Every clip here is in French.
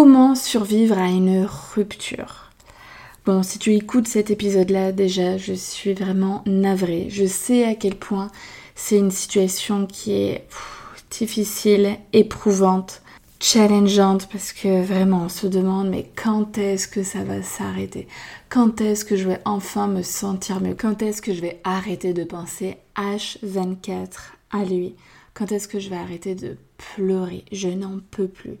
Comment survivre à une rupture. Bon, si tu écoutes cet épisode-là, déjà, je suis vraiment navrée. Je sais à quel point c'est une situation qui est difficile, éprouvante, challengeante, parce que vraiment, on se demande, mais quand est-ce que ça va s'arrêter? Quand est-ce que je vais enfin me sentir mieux? Quand est-ce que je vais arrêter de penser H24 à lui? Quand est-ce que je vais arrêter de pleurer? Je n'en peux plus.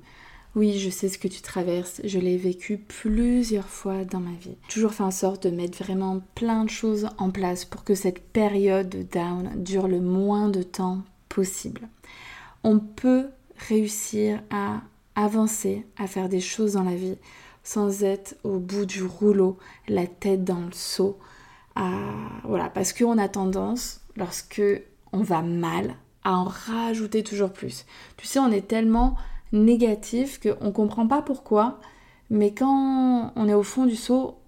Oui, je sais ce que tu traverses, je l'ai vécu plusieurs fois dans ma vie. Toujours fait en sorte de mettre vraiment plein de choses en place pour que cette période de down dure le moins de temps possible. On peut réussir à avancer, à faire des choses dans la vie sans être au bout du rouleau, la tête dans le seau. voilà, parce qu'on a tendance, lorsque on va mal, à en rajouter toujours plus. Tu sais, on est tellement négatif qu'on ne comprend pas pourquoi, mais quand on est au fond du seau,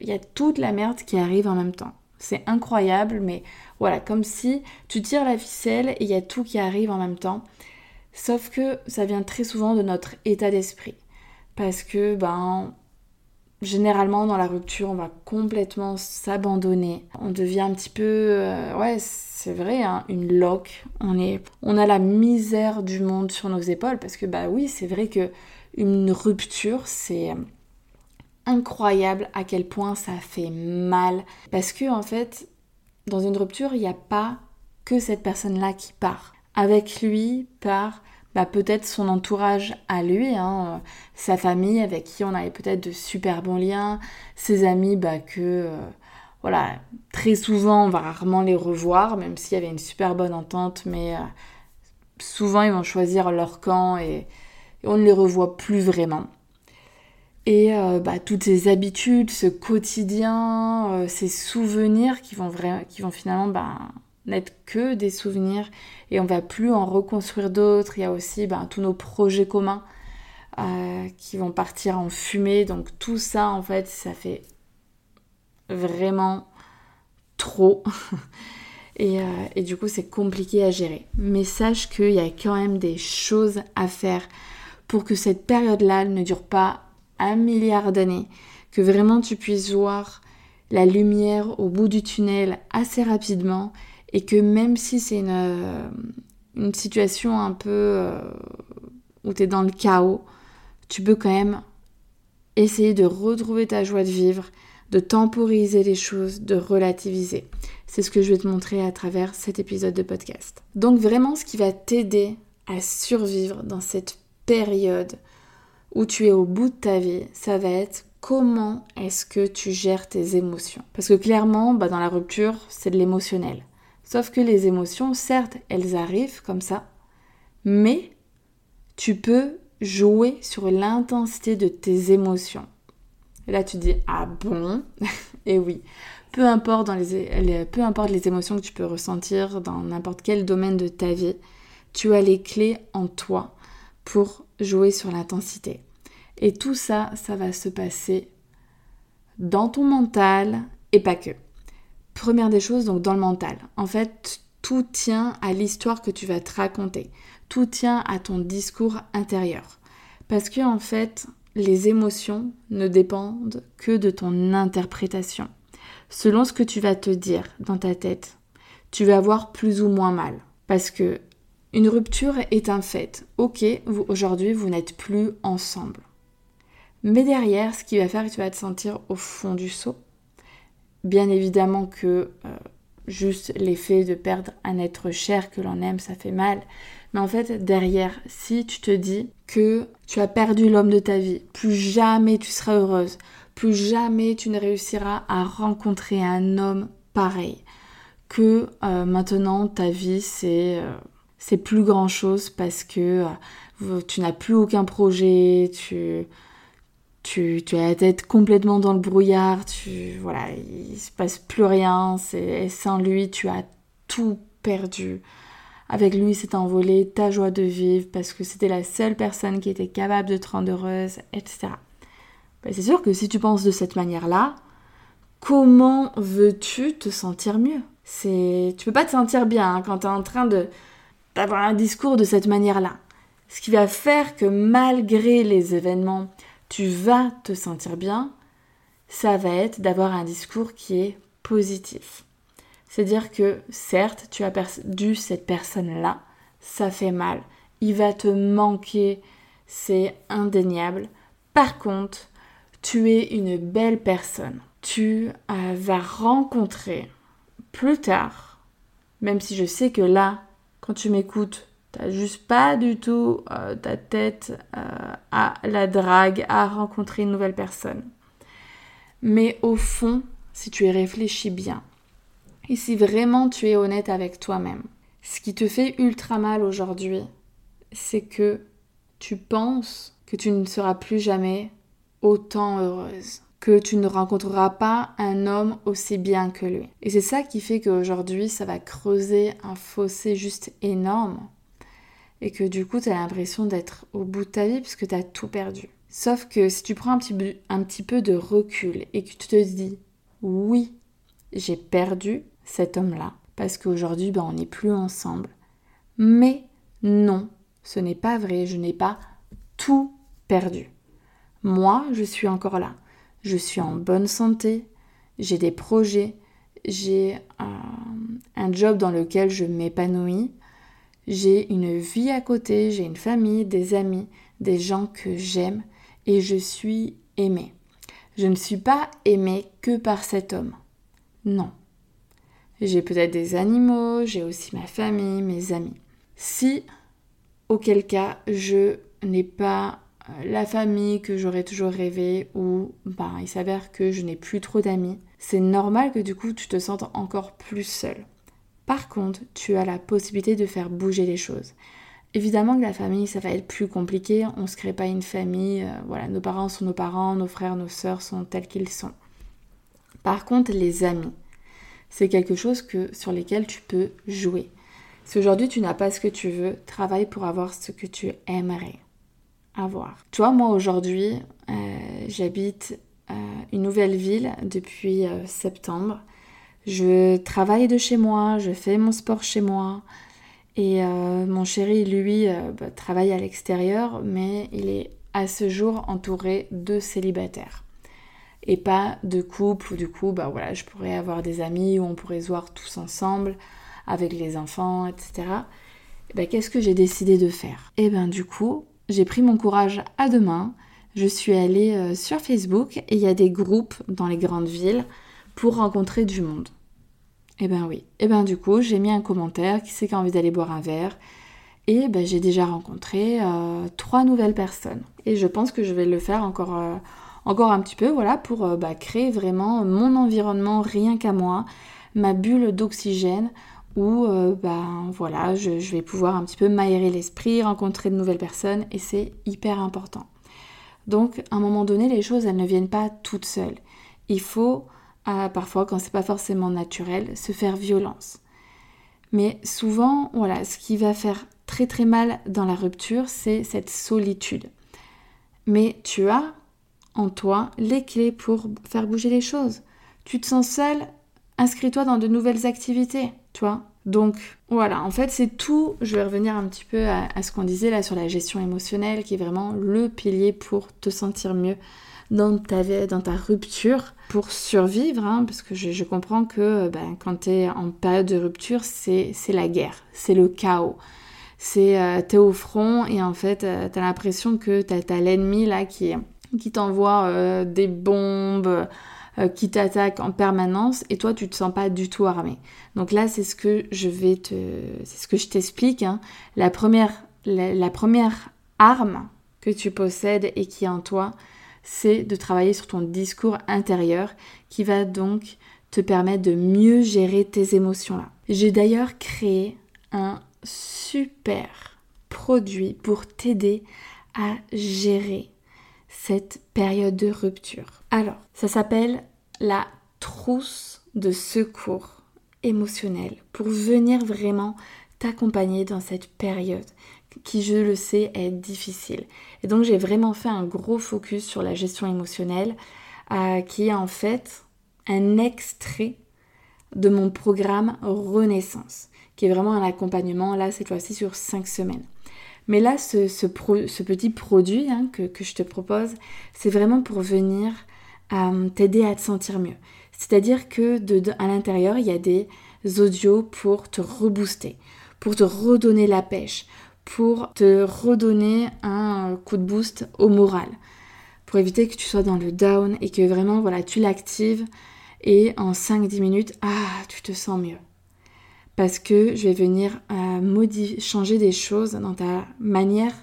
il y a toute la merde qui arrive en même temps. C'est incroyable, mais voilà, comme si tu tires la ficelle et il y a tout qui arrive en même temps. Sauf que ça vient très souvent de notre état d'esprit. Parce que, ben, généralement dans la rupture, on va complètement s'abandonner. On devient un petit peu, euh, ouais, c'est vrai, hein, une loque. On est, on a la misère du monde sur nos épaules parce que bah oui, c'est vrai que une rupture, c'est incroyable à quel point ça fait mal. Parce que en fait, dans une rupture, il n'y a pas que cette personne-là qui part. Avec lui part bah, peut-être son entourage à lui, hein, euh, sa famille avec qui on avait peut-être de super bons liens, ses amis bah, que euh, voilà, très souvent on va rarement les revoir, même s'il y avait une super bonne entente, mais euh, souvent ils vont choisir leur camp et, on ne les revoit plus vraiment. Et bah, toutes ces habitudes, ce quotidien, ces souvenirs qui vont, qui vont finalement bah, n'être que des souvenirs et on va plus en reconstruire d'autres. Il y a aussi ben, tous nos projets communs euh, qui vont partir en fumée. Donc tout ça, en fait, ça fait vraiment trop. et, euh, et, du coup, c'est compliqué à gérer. Mais sache qu'il y a quand même des choses à faire pour que cette période-là ne dure pas un milliard d'années. Que vraiment tu puisses voir la lumière au bout du tunnel assez rapidement et que même si c'est une, euh, une, situation un peu euh, où tu es dans le chaos, tu peux quand même essayer de retrouver ta joie de vivre, de temporiser les choses, de relativiser. C'est ce que je vais te montrer à travers cet épisode de podcast. Donc vraiment ce qui va t'aider à survivre dans cette période où tu es au bout de ta vie, ça va être comment est-ce que tu gères tes émotions. Parce que clairement, bah, dans la rupture, c'est de l'émotionnel. Sauf que les émotions, certes, elles arrivent comme ça, mais tu peux jouer sur l'intensité de tes émotions. Et là, tu dis ah bon? Et oui, peu importe, les, peu importe les émotions que tu peux ressentir dans n'importe quel domaine de ta vie, tu as les clés en toi pour jouer sur l'intensité. Et tout ça, ça va se passer dans ton mental et pas que. Première des choses, donc dans le mental. En fait, tout tient à l'histoire que tu vas te raconter. Tout tient à ton discours intérieur. Parce que en fait, les émotions ne dépendent que de ton interprétation. Selon ce que tu vas te dire dans ta tête, tu vas avoir plus ou moins mal. Parce que une rupture est un fait. Ok, aujourd'hui, vous n'êtes plus ensemble. Mais derrière, ce qui va faire que tu vas te sentir au fond du seau, Bien évidemment que euh, juste l'effet de perdre un être cher que l'on aime, ça fait mal. Mais en fait, derrière, si tu te dis que tu as perdu l'homme de ta vie, plus jamais tu seras heureuse, plus jamais tu ne réussiras à rencontrer un homme pareil, que euh, maintenant ta vie c'est euh, c'est plus grand chose parce que tu n'as plus aucun projet, tu, tu, tu, as la tête complètement dans le brouillard, tu, voilà, il se passe plus rien, c'est, sans lui, tu as tout perdu. Avec lui, c'est envolé ta joie de vivre parce que c'était la seule personne qui était capable de te rendre heureuse, etc. Ben, c'est sûr que si tu penses de cette manière-là, comment veux-tu te sentir mieux? C'est, tu peux pas te sentir bien hein, quand tu es en train de d'avoir un discours de cette manière-là. Ce qui va faire que malgré les événements, tu vas te sentir bien, ça va être d'avoir un discours qui est positif. C'est-à-dire que certes, tu as perdu cette personne-là, ça fait mal, il va te manquer, c'est indéniable. Par contre, tu es une belle personne. Tu euh, vas rencontrer plus tard, même si je sais que là, quand tu m'écoutes, t'as juste pas du tout euh, ta tête euh, à la drague, à rencontrer une nouvelle personne. Mais au fond, si tu y réfléchis bien, et si vraiment tu es honnête avec toi-même, ce qui te fait ultra mal aujourd'hui, c'est que tu penses que tu ne seras plus jamais autant heureuse, que tu ne rencontreras pas un homme aussi bien que lui. Et c'est ça qui fait qu'aujourd'hui, ça va creuser un fossé juste énorme. Et que du coup, tu as l'impression d'être au bout de ta vie puisque tu as tout perdu. Sauf que si tu prends un petit, peu de recul et que tu te dis, oui, j'ai perdu cet homme-là, parce qu'aujourd'hui, ben, on n'est plus ensemble. Mais non, ce n'est pas vrai, je n'ai pas tout perdu. Moi, je suis encore là. Je suis en bonne santé, j'ai des projets, j'ai un, job dans lequel je m'épanouis, j'ai une vie à côté, j'ai une famille, des amis, des gens que j'aime et je suis aimée. Je ne suis pas aimée que par cet homme. Non. J'ai peut-être des animaux, j'ai aussi ma famille, mes amis. Si, auquel cas, je n'ai pas euh, la famille que j'aurais toujours rêvé ou ben, il s'avère que je n'ai plus trop d'amis, c'est normal que du coup tu te sentes encore plus seul. Par contre, tu as la possibilité de faire bouger les choses. Évidemment que la famille, ça va être plus compliqué, on ne se crée pas une famille, euh, voilà, nos parents sont nos parents, nos frères, nos sœurs sont tels qu'ils sont. Par contre, les amis, c'est quelque chose que, sur lesquels tu peux jouer. Si aujourd'hui tu n'as pas ce que tu veux, travaille pour avoir ce que tu aimerais avoir. Tu vois, moi aujourd'hui, euh, j'habite euh, une nouvelle ville depuis septembre. Je travaille de chez moi, je fais mon sport chez moi. Et mon chéri, lui, bah, travaille à l'extérieur, mais il est à ce jour entouré de célibataires. Et pas de couple où du coup, bah voilà, je pourrais avoir des amis où on pourrait se voir tous ensemble avec les enfants, etc. Et bah, qu'est-ce que j'ai décidé de faire? Et ben du coup, j'ai pris mon courage à deux mains. Je suis allée euh, sur Facebook et il y a des groupes dans les grandes villes pour rencontrer du monde. Eh ben oui. Eh ben du coup, j'ai mis un commentaire qui sait qui a envie d'aller boire un verre. Et ben, j'ai déjà rencontré euh, trois nouvelles personnes. Et je pense que je vais le faire encore, euh, encore un petit peu, voilà, pour bah, créer vraiment mon environnement rien qu'à moi, ma bulle d'oxygène, où euh, ben voilà, je, vais pouvoir un petit peu m'aérer l'esprit, rencontrer de nouvelles personnes et c'est hyper important. Donc à un moment donné, les choses elles ne viennent pas toutes seules. Il faut euh, parfois, quand c'est pas forcément naturel, se faire violence. Mais souvent, voilà, ce qui va faire très très mal dans la rupture, c'est cette solitude. Mais tu as en toi les clés pour faire bouger les choses. Tu te sens seul, inscris-toi dans de nouvelles activités tu vois. Donc voilà, en fait c'est tout, je vais revenir un petit peu à, ce qu'on disait là sur la gestion émotionnelle qui est vraiment le pilier pour te sentir mieux dans ta, dans ta rupture pour survivre, hein, parce que je, comprends que ben, quand tu es en période de rupture, c'est la guerre, c'est le chaos. C'est euh, t'es au front et en fait euh, t'as l'impression que t'as as, l'ennemi là qui, qui t'envoie euh, des bombes, euh, qui t'attaque en permanence et toi tu te sens pas du tout armé. Donc là c'est ce que je vais te, c'est ce que je t'explique. Hein. La première, la, première arme que tu possèdes et qui est en toi, c'est de travailler sur ton discours intérieur qui va donc te permettre de mieux gérer tes émotions là. J'ai d'ailleurs créé un super produit pour t'aider à gérer cette période de rupture. Alors, ça s'appelle la trousse de secours émotionnel pour venir vraiment t'accompagner dans cette période qui, je le sais, est difficile. Et donc, j'ai vraiment fait un gros focus sur la gestion émotionnelle euh, qui est en fait un extrait de mon programme Renaissance, qui est vraiment un accompagnement, là, cette fois-ci, sur cinq semaines. Mais là, ce, petit produit hein, que, je te propose, c'est vraiment pour venir euh, t'aider à te sentir mieux. C'est-à-dire que de, à l'intérieur, il y a des audios pour te rebooster, pour te redonner la pêche, pour te redonner un coup de boost au moral, pour éviter que tu sois dans le down et que vraiment voilà, tu l'actives et en 5-10 minutes, ah, tu te sens mieux parce que je vais venir euh, changer des choses dans ta manière,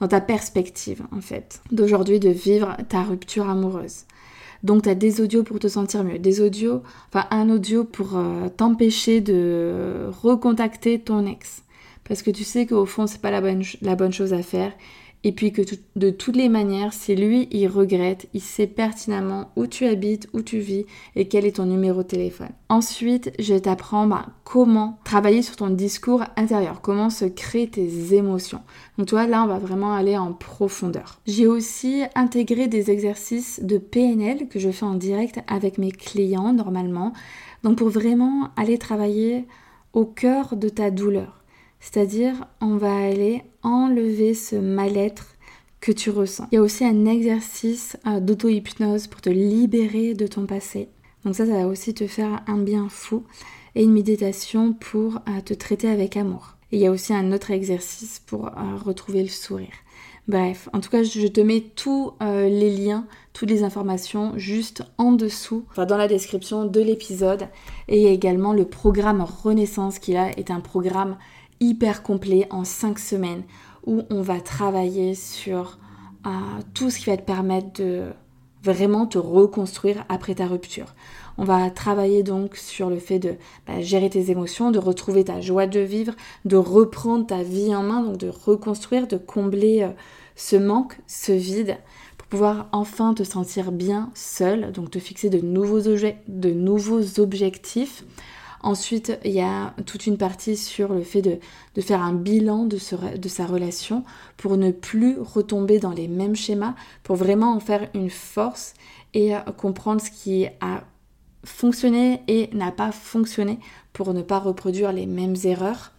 dans ta perspective en fait, d'aujourd'hui de vivre ta rupture amoureuse. Donc tu as des audios pour te sentir mieux, des audios, enfin un audio pour euh, t'empêcher de recontacter ton ex. Parce que tu sais qu'au fond, c'est pas la bonne, la bonne chose à faire et puis que de toutes les manières, si lui, il regrette, il sait pertinemment où tu habites, où tu vis et quel est ton numéro de téléphone. Ensuite, je vais t'apprendre comment travailler sur ton discours intérieur, comment se créer tes émotions. Donc toi, là, on va vraiment aller en profondeur. J'ai aussi intégré des exercices de PNL que je fais en direct avec mes clients normalement. Donc pour vraiment aller travailler au cœur de ta douleur. C'est-à-dire, on va aller enlever ce mal-être que tu ressens. Il y a aussi un exercice euh, d'auto-hypnose pour te libérer de ton passé. Donc ça, ça va aussi te faire un bien fou. Et une méditation pour euh, te traiter avec amour. Et il y a aussi un autre exercice pour euh, retrouver le sourire. Bref, en tout cas, je te mets tous les liens, toutes les informations juste en dessous, enfin dans la description de l'épisode. Et il y a également le programme Renaissance qui est un programme hyper complet en 5 semaines où on va travailler sur euh, tout ce qui va te permettre de vraiment te reconstruire après ta rupture. On va travailler donc sur le fait de bah, gérer tes émotions, de retrouver ta joie de vivre, de reprendre ta vie en main, donc de reconstruire, de combler euh, ce manque, ce vide, pour pouvoir enfin te sentir bien seul, donc te fixer de nouveaux, de nouveaux objectifs Ensuite, il y a toute une partie sur le fait de, faire un bilan de, sa relation pour ne plus retomber dans les mêmes schémas, pour vraiment en faire une force et euh, comprendre ce qui a fonctionné et n'a pas fonctionné pour ne pas reproduire les mêmes erreurs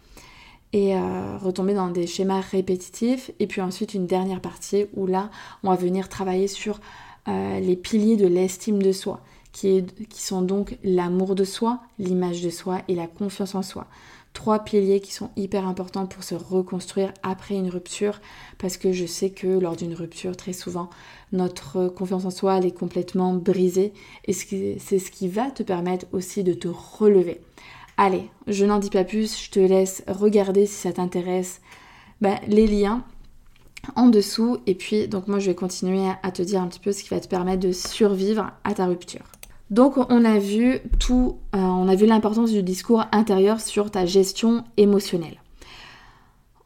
et euh, retomber dans des schémas répétitifs. Et puis ensuite une dernière partie où là, on va venir travailler sur euh, les piliers de l'estime de soi qui, sont donc l'amour de soi, l'image de soi et la confiance en soi. Trois piliers qui sont hyper importants pour se reconstruire après une rupture, parce que je sais que lors d'une rupture, très souvent, notre confiance en soi, elle est complètement brisée, et c'est ce qui va te permettre aussi de te relever. Allez, je n'en dis pas plus, je te laisse regarder si ça t'intéresse ben, les liens en dessous et puis donc moi je vais continuer à te dire un petit peu ce qui va te permettre de survivre à ta rupture. Donc on a vu tout, euh, on a vu l'importance du discours intérieur sur ta gestion émotionnelle.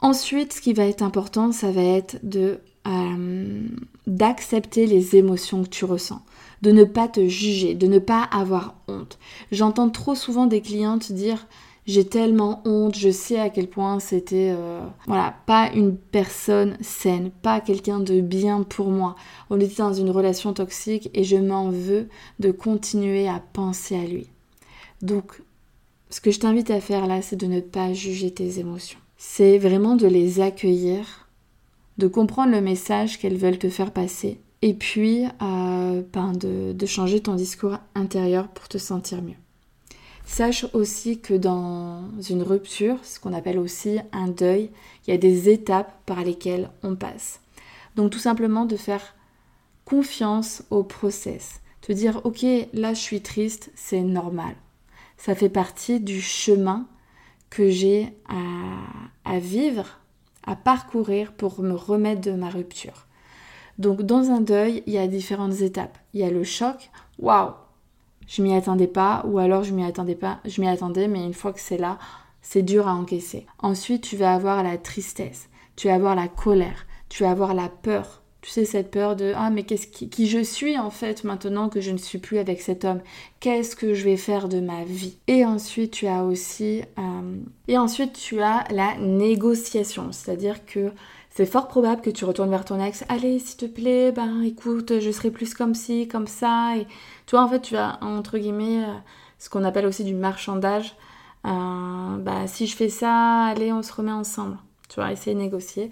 Ensuite, ce qui va être important, ça va être de euh, d'accepter les émotions que tu ressens, de ne pas te juger, de ne pas avoir honte. J'entends trop souvent des clients te dire j'ai tellement honte, je sais à quel point c'était euh, voilà, pas une personne saine, pas quelqu'un de bien pour moi. On était dans une relation toxique et je m'en veux de continuer à penser à lui. Donc ce que je t'invite à faire là, c'est de ne pas juger tes émotions. C'est vraiment de les accueillir, de comprendre le message qu'elles veulent te faire passer et puis euh, ben de changer ton discours intérieur pour te sentir mieux. Sache aussi que dans une rupture, ce qu'on appelle aussi un deuil, il y a des étapes par lesquelles on passe. Donc tout simplement de faire confiance au process. Te dire, ok, là je suis triste, c'est normal. Ça fait partie du chemin que j'ai à, à vivre, à parcourir pour me remettre de ma rupture. Donc dans un deuil, il y a différentes étapes. Il y a le choc, waouh, je m'y attendais pas, ou alors je m'y attendais pas, je m'y attendais, mais une fois que c'est là, C'est dur à encaisser. Ensuite, tu vas avoir la tristesse, tu vas avoir la colère, tu vas avoir la peur, tu sais, cette peur de Ah, mais qu'est-ce qui, qui, je suis en fait maintenant que je ne suis plus avec cet homme? Qu'est-ce que je vais faire de ma vie? Et ensuite, tu as aussi. Euh, et ensuite, tu as la négociation. C'est-à-dire que c'est fort probable que tu retournes vers ton ex. Allez, s'il te plaît, ben écoute, je serai plus comme ci, comme ça. Et tu en fait, tu as entre guillemets euh, ce qu'on appelle aussi du marchandage. Euh, bah, si je fais ça, allez, on se remet ensemble. Tu vois, essayer de négocier.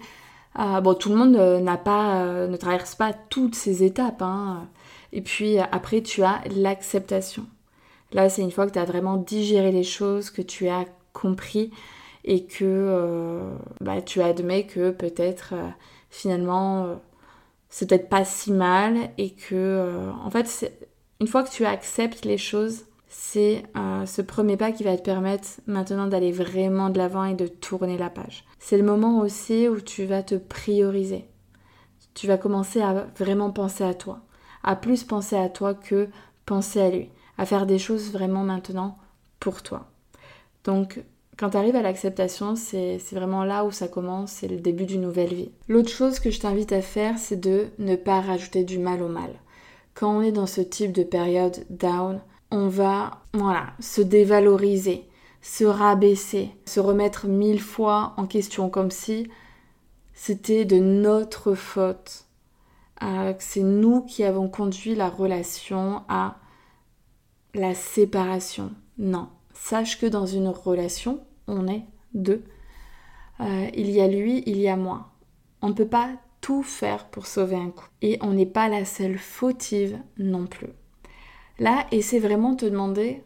Euh, bon, tout le monde n'a pas, ne traverse pas toutes ces étapes. Hein. Et puis après, tu as l'acceptation. Là, c'est une fois que tu as vraiment digéré les choses, que tu as compris et que bah, tu admets que peut-être finalement c'est peut-être pas si mal et que en fait, une fois que tu acceptes les choses, c'est euh, ce premier pas qui va te permettre maintenant d'aller vraiment de l'avant et de tourner la page. C'est le moment aussi où tu vas te prioriser. Tu vas commencer à vraiment penser à toi, à plus penser à toi que penser à lui, à faire des choses vraiment maintenant pour toi. Donc, quand tu arrives à l'acceptation, c'est vraiment là où ça commence, c'est le début d'une nouvelle vie. L'autre chose que je t'invite à faire, c'est de ne pas rajouter du mal au mal. Quand on est dans ce type de période down, on va voilà, se dévaloriser, se rabaisser, se remettre mille fois en question comme si c'était de notre faute, euh, c'est nous qui avons conduit la relation à la séparation. Non, sache que dans une relation, on est deux. Euh, il y a lui, il y a moi. On ne peut pas tout faire pour sauver un coup. Et on n'est pas la seule fautive non plus. Là, et c'est vraiment te demander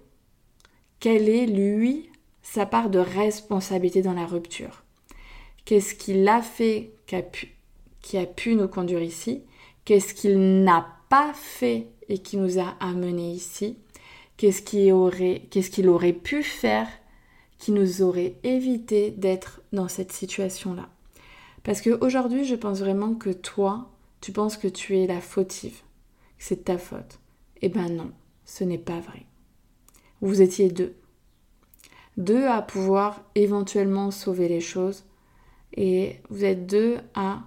quelle est, lui, sa part de responsabilité dans la rupture. Qu'est-ce qu'il a fait qui a, pu, qui a pu nous conduire ici? Qu'est-ce qu'il n'a pas fait et qui nous a amenés ici? Qu'est-ce qu'il aurait, qu'est-ce qu'il aurait pu faire nous aurait évité d'être dans cette situation-là Parce qu'aujourd'hui, je pense vraiment que toi, tu penses que tu es la fautive, que c'est ta faute. Eh ben non ce n'est pas vrai. Vous étiez deux. Deux à pouvoir éventuellement sauver les choses et vous êtes deux à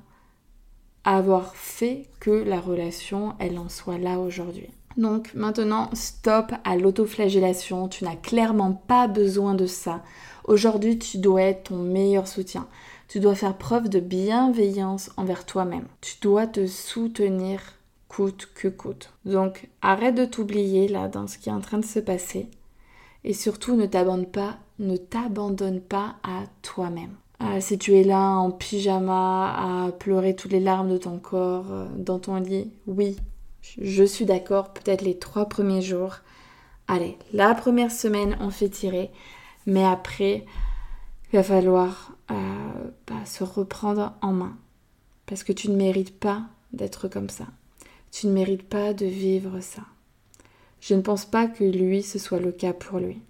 avoir fait que la relation, elle en soit là aujourd'hui. Donc maintenant, stop à l'autoflagellation, tu n'as clairement pas besoin de ça. Aujourd'hui, tu dois être ton meilleur soutien. Tu dois faire preuve de bienveillance envers toi-même. Tu dois te soutenir coûte que coûte. Donc arrête de t'oublier là dans ce qui est en train de se passer et surtout ne t'abandonne pas, ne t'abandonne pas à toi-même. Ah, si tu es là en pyjama à pleurer toutes les larmes de ton corps euh, dans ton lit, oui, je suis d'accord, peut-être les trois premiers jours. Allez, la première semaine, on fait tirer, mais après, il va falloir euh, bah, se reprendre en main parce que tu ne mérites pas d'être comme ça. Tu ne mérites pas de vivre ça. Je ne pense pas que lui, ce soit le cas pour lui.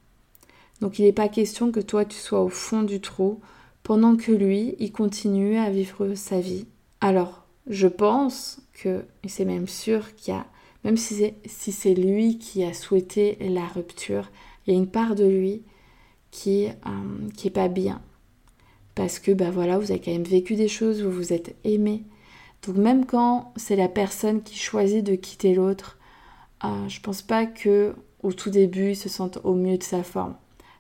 Donc il n'est pas question que toi, tu sois au fond du trou pendant que lui, il continue à vivre sa vie. Alors, je pense que, c'est même sûr qu'il y a, même si c'est, lui qui a souhaité la rupture, il y a une part de lui qui, euh, qui est pas bien. Parce que, ben voilà, vous avez quand même vécu des choses, vous vous êtes aimé, donc même quand c'est la personne qui choisit de quitter l'autre, euh, je pense pas que au tout début il se sente au mieux de sa forme.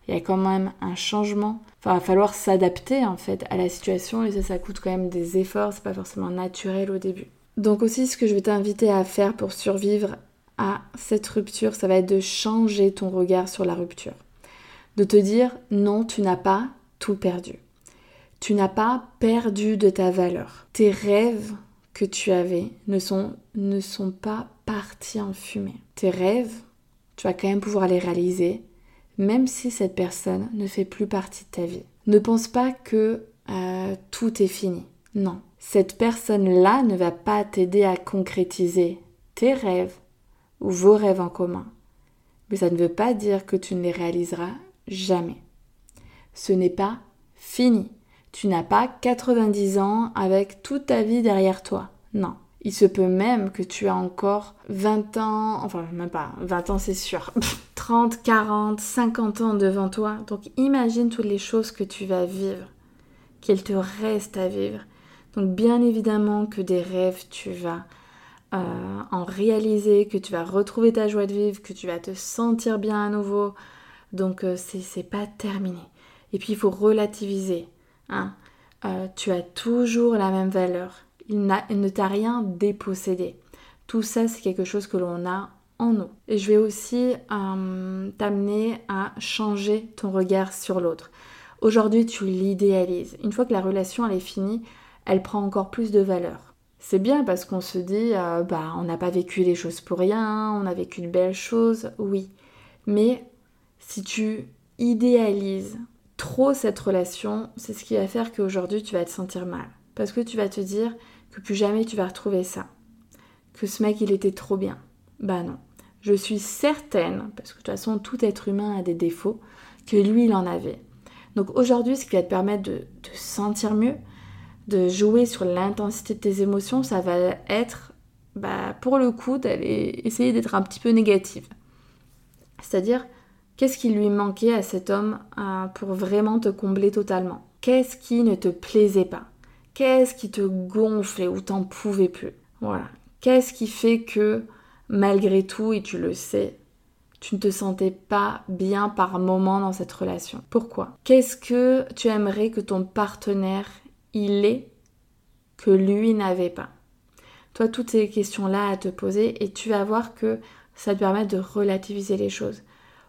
Il y a quand même un changement. Enfin, il va falloir s'adapter en fait à la situation et ça, ça coûte quand même des efforts. C'est pas forcément naturel au début. Donc aussi, ce que je vais t'inviter à faire pour survivre à cette rupture, ça va être de changer ton regard sur la rupture. De te dire non, tu n'as pas tout perdu. Tu n'as pas perdu de ta valeur. Tes rêves que tu avais ne sont, ne sont pas partis en fumée. Tes rêves, tu vas quand même pouvoir les réaliser, même si cette personne ne fait plus partie de ta vie. Ne pense pas que euh, tout est fini. Non. Cette personne-là ne va pas t'aider à concrétiser tes rêves ou vos rêves en commun. Mais ça ne veut pas dire que tu ne les réaliseras jamais. Ce n'est pas fini. Tu n'as pas 90 ans avec toute ta vie derrière toi. Non. Il se peut même que tu as encore 20 ans, enfin même pas, 20 ans c'est sûr, 30, 40, 50 ans devant toi. Donc imagine toutes les choses que tu vas vivre, qu'il te reste à vivre. Donc bien évidemment que des rêves, tu vas euh, en réaliser, que tu vas retrouver ta joie de vivre, que tu vas te sentir bien à nouveau. Donc euh, c'est pas terminé. Et puis il faut relativiser. Hein. Euh, tu as toujours la même valeur. Il, ne t'a rien dépossédé. Tout ça, c'est quelque chose que l'on a en nous. Et je vais aussi t'amener à changer ton regard sur l'autre. Aujourd'hui, tu l'idéalises. Une fois que la relation elle est finie, elle prend encore plus de valeur. C'est bien parce qu'on se dit, euh, bah, on n'a pas vécu les choses pour rien, on a vécu de belles choses, oui. Mais si tu idéalises trop cette relation, c'est ce qui va faire qu'aujourd'hui tu vas te sentir mal. Parce que tu vas te dire que plus jamais tu vas retrouver ça. Que ce mec il était trop bien. Bah non. Je suis certaine, parce que de toute façon tout être humain a des défauts, que lui il en avait. Donc aujourd'hui ce qui va te permettre de te sentir mieux, de jouer sur l'intensité de tes émotions, ça va être, bah, pour le coup, d'aller essayer d'être un petit peu négative. C'est-à-dire, qu'est-ce qui lui manquait à cet homme euh, pour vraiment te combler totalement? Qu'est-ce qui ne te plaisait pas? Qu'est-ce qui te gonflait ou t'en pouvais plus? Voilà. Qu'est-ce qui fait que, malgré tout, et tu le sais, tu ne te sentais pas bien par moment dans cette relation? Pourquoi? Qu'est-ce que tu aimerais que ton partenaire il est que lui n'avait pas? Toi, toutes ces questions-là à te poser et tu vas voir que ça te permet de relativiser les choses.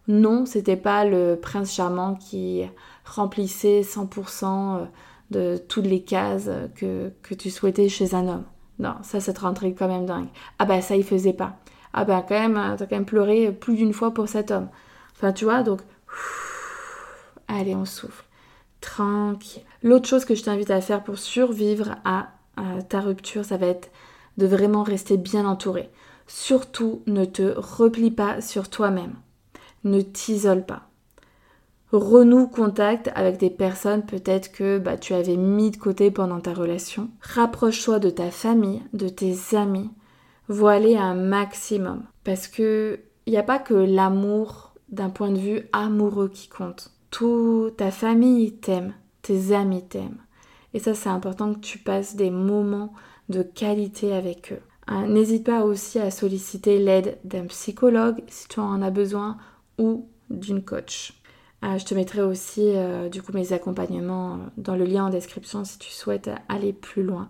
Non, c'était pas le prince charmant qui remplissait 100% euh, de toutes les cases que, que, tu souhaitais chez un homme. Non, ça, ça te rentrait quand même dingue. Ah bah ça, il faisait pas. Ah bah quand même, t'as quand même pleuré plus d'une fois pour cet homme. Enfin, tu vois, donc, allez, on souffle tranquille. L'autre chose que je t'invite à faire pour survivre à, ta rupture, ça va être de vraiment rester bien entouré. Surtout, ne te replie pas sur toi-même. Ne t'isole pas. Renoue contact avec des personnes peut-être que bah, tu avais mis de côté pendant ta relation. Rapproche-toi de ta famille, de tes amis. Voilez un maximum. Parce que il n'y a pas que l'amour d'un point de vue amoureux qui compte toute ta famille t'aime, tes amis t'aiment. Et ça, c'est important que tu passes des moments de qualité avec eux. Hein, n'hésite pas aussi à solliciter l'aide d'un psychologue si tu en as besoin ou d'une coach. Ah, je te mettrai aussi euh, du coup mes accompagnements euh, dans le lien en description si tu souhaites aller plus loin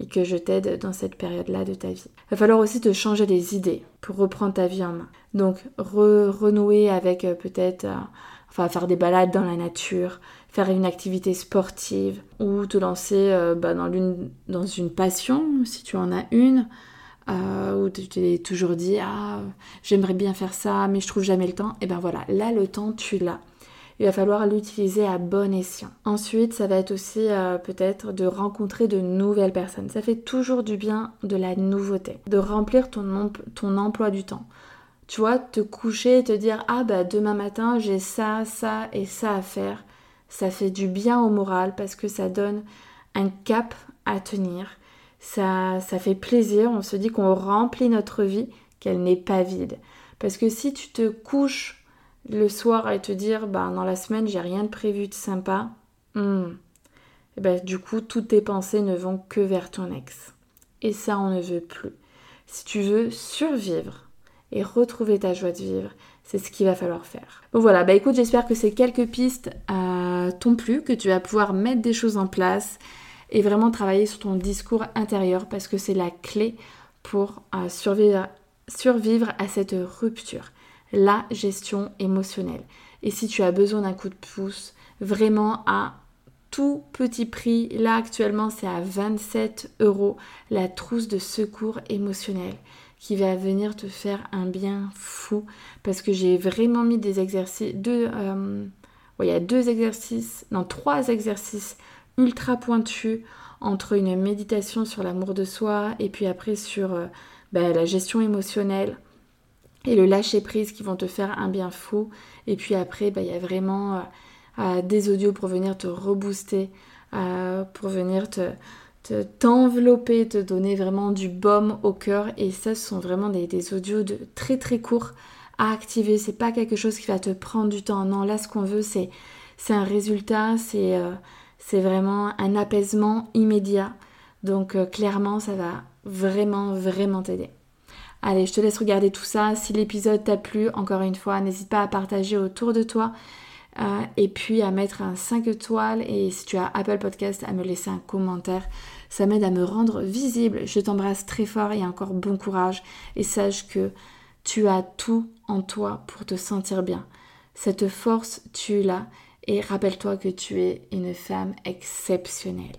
et que je t'aide dans cette période-là de ta vie. Il va falloir aussi te changer les idées pour reprendre ta vie en main. Donc renouer avec euh, peut-être enfin faire des balades dans la nature, faire une activité sportive ou te lancer euh, bah, dans, une, dans une passion si tu en as une. Euh, où tu t'es toujours dit ah j'aimerais bien faire ça mais je trouve jamais le temps et ben voilà là le temps tu l'as il va falloir l'utiliser à bon escient. Ensuite, ça va être aussi euh, peut-être de rencontrer de nouvelles personnes. Ça fait toujours du bien de la nouveauté, de remplir ton, emploi du temps tu vois, te coucher et te dire ah bah demain matin j'ai ça, ça et ça à faire, ça fait du bien au moral parce que ça donne un cap à tenir. Ça, ça fait plaisir, on se dit qu'on remplit notre vie, qu'elle n'est pas vide. Parce que si tu te couches le soir et te dire bah dans la semaine j'ai rien de prévu de sympa, et hmm, eh ben, du coup toutes tes pensées ne vont que vers ton ex. Et ça on ne veut plus. Si tu veux survivre, et retrouver ta joie de vivre. C'est ce qu'il va falloir faire. Bon voilà, bah écoute, j'espère que ces quelques pistes euh, t'ont plu, que tu vas pouvoir mettre des choses en place et vraiment travailler sur ton discours intérieur parce que c'est la clé pour euh, survivre à cette rupture. La gestion émotionnelle. Et si tu as besoin d'un coup de pouce, vraiment à tout petit prix, là actuellement c'est à 27 euros la trousse de secours émotionnel qui va venir te faire un bien fou parce que j'ai vraiment mis des exercices, deux, euh, il y a deux exercices, non trois exercices ultra pointus entre une méditation sur l'amour de soi et puis après sur euh, bah, la gestion émotionnelle et le lâcher prise qui vont te faire un bien fou et puis après bah, il y a vraiment euh, des audios pour venir te rebooster pour venir te, t'envelopper, te donner vraiment du baume au cœur. Et ça, ce sont vraiment des, audios de très très courts à activer. C'est pas quelque chose qui va te prendre du temps. Non, là, ce qu'on veut, c'est un résultat, c'est euh, vraiment un apaisement immédiat. Donc euh, clairement, ça va vraiment, vraiment t'aider. Allez, je te laisse regarder tout ça. Si l'épisode t'a plu, encore une fois, n'hésite pas à partager autour de toi. Euh, et puis à mettre un 5 étoiles et si tu as Apple Podcast à me laisser un commentaire ça m'aide à me rendre visible je t'embrasse très fort et encore bon courage et sache que tu as tout en toi pour te sentir bien cette force tu l'as et rappelle-toi que tu es une femme exceptionnelle